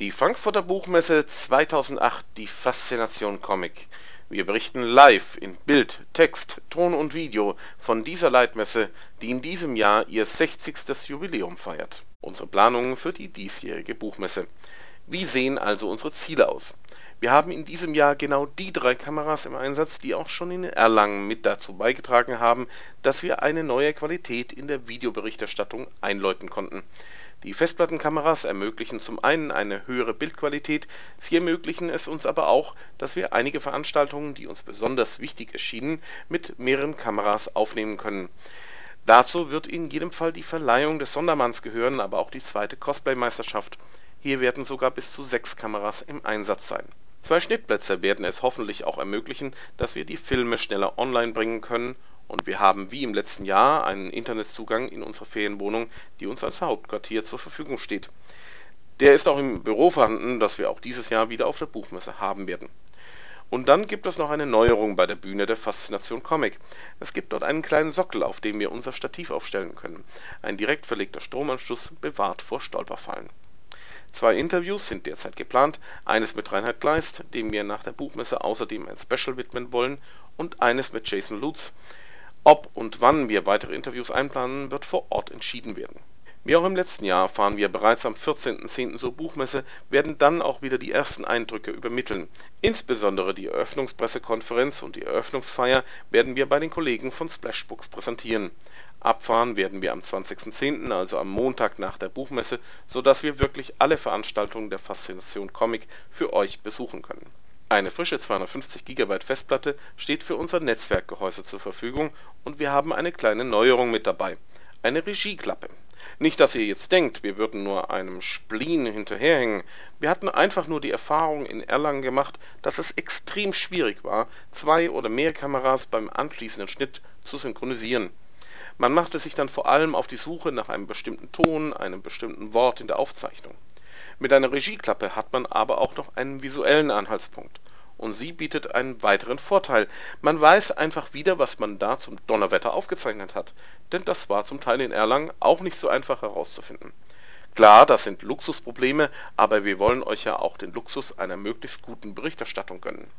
Die Frankfurter Buchmesse 2008, die Faszination Comic. Wir berichten live in Bild, Text, Ton und Video von dieser Leitmesse, die in diesem Jahr ihr 60. Jubiläum feiert. Unsere Planungen für die diesjährige Buchmesse. Wie sehen also unsere Ziele aus? Wir haben in diesem Jahr genau die drei Kameras im Einsatz, die auch schon in Erlangen mit dazu beigetragen haben, dass wir eine neue Qualität in der Videoberichterstattung einläuten konnten. Die Festplattenkameras ermöglichen zum einen eine höhere Bildqualität, sie ermöglichen es uns aber auch, dass wir einige Veranstaltungen, die uns besonders wichtig erschienen, mit mehreren Kameras aufnehmen können. Dazu wird in jedem Fall die Verleihung des Sondermanns gehören, aber auch die zweite Cosplay-Meisterschaft. Hier werden sogar bis zu sechs Kameras im Einsatz sein. Zwei Schnittplätze werden es hoffentlich auch ermöglichen, dass wir die Filme schneller online bringen können und wir haben wie im letzten Jahr einen Internetzugang in unserer Ferienwohnung, die uns als Hauptquartier zur Verfügung steht. Der ist auch im Büro vorhanden, das wir auch dieses Jahr wieder auf der Buchmesse haben werden. Und dann gibt es noch eine Neuerung bei der Bühne der Faszination Comic. Es gibt dort einen kleinen Sockel, auf dem wir unser Stativ aufstellen können. Ein direkt verlegter Stromanschluss bewahrt vor Stolperfallen. Zwei Interviews sind derzeit geplant, eines mit Reinhard Kleist, dem wir nach der Buchmesse außerdem ein Special widmen wollen, und eines mit Jason Lutz, ob und wann wir weitere Interviews einplanen, wird vor Ort entschieden werden. Wie auch im letzten Jahr fahren wir bereits am 14.10. zur Buchmesse, werden dann auch wieder die ersten Eindrücke übermitteln. Insbesondere die Eröffnungspressekonferenz und die Eröffnungsfeier werden wir bei den Kollegen von Splashbooks präsentieren. Abfahren werden wir am 20.10., also am Montag nach der Buchmesse, sodass wir wirklich alle Veranstaltungen der Faszination Comic für euch besuchen können eine frische 250 GB Festplatte steht für unser Netzwerkgehäuse zur Verfügung und wir haben eine kleine Neuerung mit dabei: eine Regieklappe. Nicht, dass ihr jetzt denkt, wir würden nur einem Spleen hinterherhängen. Wir hatten einfach nur die Erfahrung in Erlangen gemacht, dass es extrem schwierig war, zwei oder mehr Kameras beim anschließenden Schnitt zu synchronisieren. Man machte sich dann vor allem auf die Suche nach einem bestimmten Ton, einem bestimmten Wort in der Aufzeichnung mit einer Regieklappe hat man aber auch noch einen visuellen Anhaltspunkt. Und sie bietet einen weiteren Vorteil: Man weiß einfach wieder, was man da zum Donnerwetter aufgezeichnet hat, denn das war zum Teil in Erlangen auch nicht so einfach herauszufinden. Klar, das sind Luxusprobleme, aber wir wollen euch ja auch den Luxus einer möglichst guten Berichterstattung gönnen